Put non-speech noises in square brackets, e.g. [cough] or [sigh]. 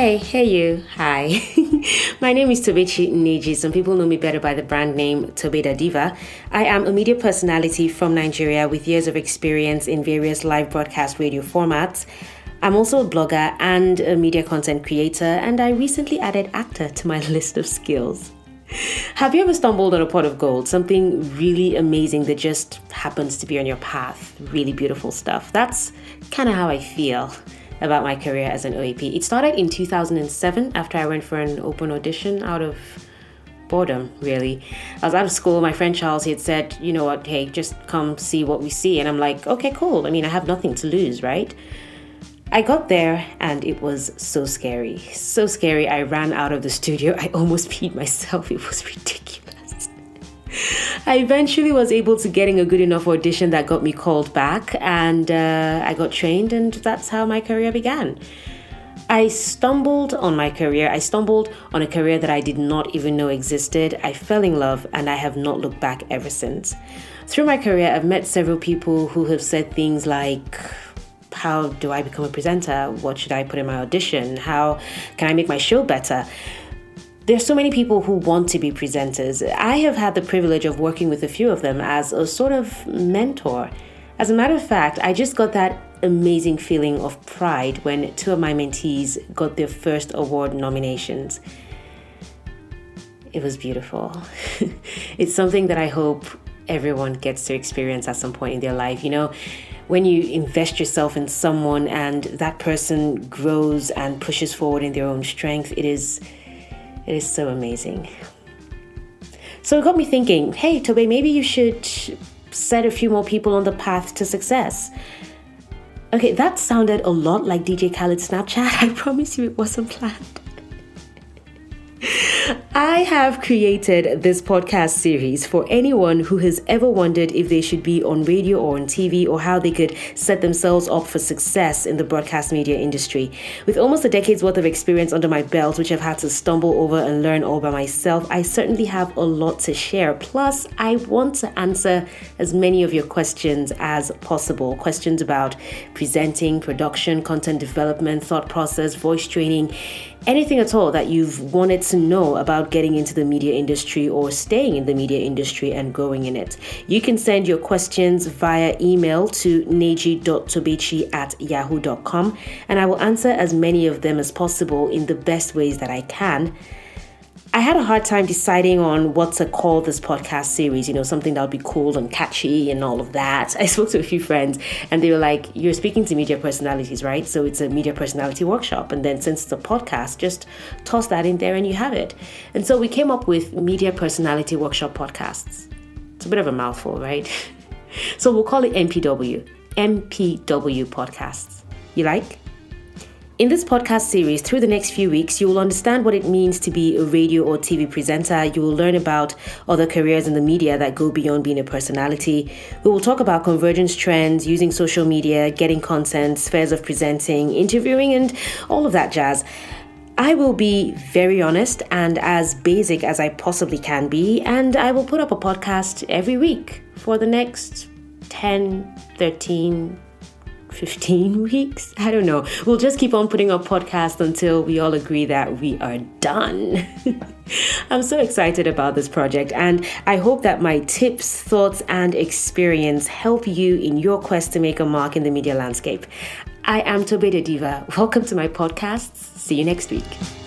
Hey, hey you. Hi. [laughs] My name is Tobechi Nneji. Some people know me better by the brand name Tobeda Diva. I am a media personality from Nigeria with years of experience in various live broadcast radio formats. I'm also a blogger and a media content creator, and I recently added actor to my [laughs] list of skills. Have you ever stumbled on a pot of gold, something really amazing that just happens to be on your path? Really beautiful stuff. That's kind of how I feel about my career as an OAP. It started in 2007 after I went for an open audition out of boredom, really. I was out of school. My friend Charles, he had said, you know what, hey, just come see what we see. And I'm like, okay, cool. I mean, I have nothing to lose, right? I got there and it was so scary. So scary. I ran out of the studio. [laughs] I almost peed myself. It was ridiculous. I eventually was able to getting a good enough audition that got me called back and uh, I got trained and that's how my career began. I stumbled on my career. I stumbled on a career that I did not even know existed. I fell in love and I have not looked back ever since. Through my career, I've met several people who have said things like, how do I become a presenter? What should I put in my audition? How can I make my show better? There's so many people who want to be presenters. I have had the privilege of working with a few of them as a sort of mentor. As a matter of fact, I just got that amazing feeling of pride when two of my mentees got their first award nominations. It was beautiful. [laughs] it's something that I hope everyone gets to experience at some point in their life. You know, when you invest yourself in someone and that person grows and pushes forward in their own strength, it is it is so amazing. So it got me thinking, hey Tobe, maybe you should set a few more people on the path to success. Okay, that sounded a lot like DJ Khaled Snapchat. [laughs] I promise you it wasn't planned. I have created this podcast series for anyone who has ever wondered if they should be on radio or on TV or how they could set themselves up for success in the broadcast media industry. With almost a decade's worth of experience under my belt, which I've had to stumble over and learn all by myself, I certainly have a lot to share. Plus, I want to answer as many of your questions as possible questions about presenting, production, content development, thought process, voice training anything at all that you've wanted to know about getting into the media industry or staying in the media industry and growing in it. You can send your questions via email to neji.tobechi at yahoo.com and I will answer as many of them as possible in the best ways that I can. I had a hard time deciding on what to call this podcast series, you know, something that would be cool and catchy and all of that. [laughs] I spoke to a few friends and they were like, You're speaking to media personalities, right? So it's a media personality workshop. And then since it's a podcast, just toss that in there and you have it. And so we came up with Media Personality Workshop Podcasts. It's a bit of a mouthful, right? [laughs] so we'll call it MPW, MPW Podcasts. You like? In this podcast series, through the next few weeks, you will understand what it means to be a radio or TV presenter. You will learn about other careers in the media that go beyond being a personality. We will talk about convergence trends, using social media, getting content, spheres of presenting, interviewing, and all of that jazz. I will be very honest and as basic as I possibly can be, and I will put up a podcast every week for the next 10, 13, 15 [laughs] weeks. I don't know. We'll just keep on putting up podcasts until we all agree that we are done. [laughs] I'm so excited about this project, and I hope that my tips, thoughts, and experience help you in your quest to make a mark in the media landscape. I am Tobeda Diva. Welcome to my podcasts. See you next week.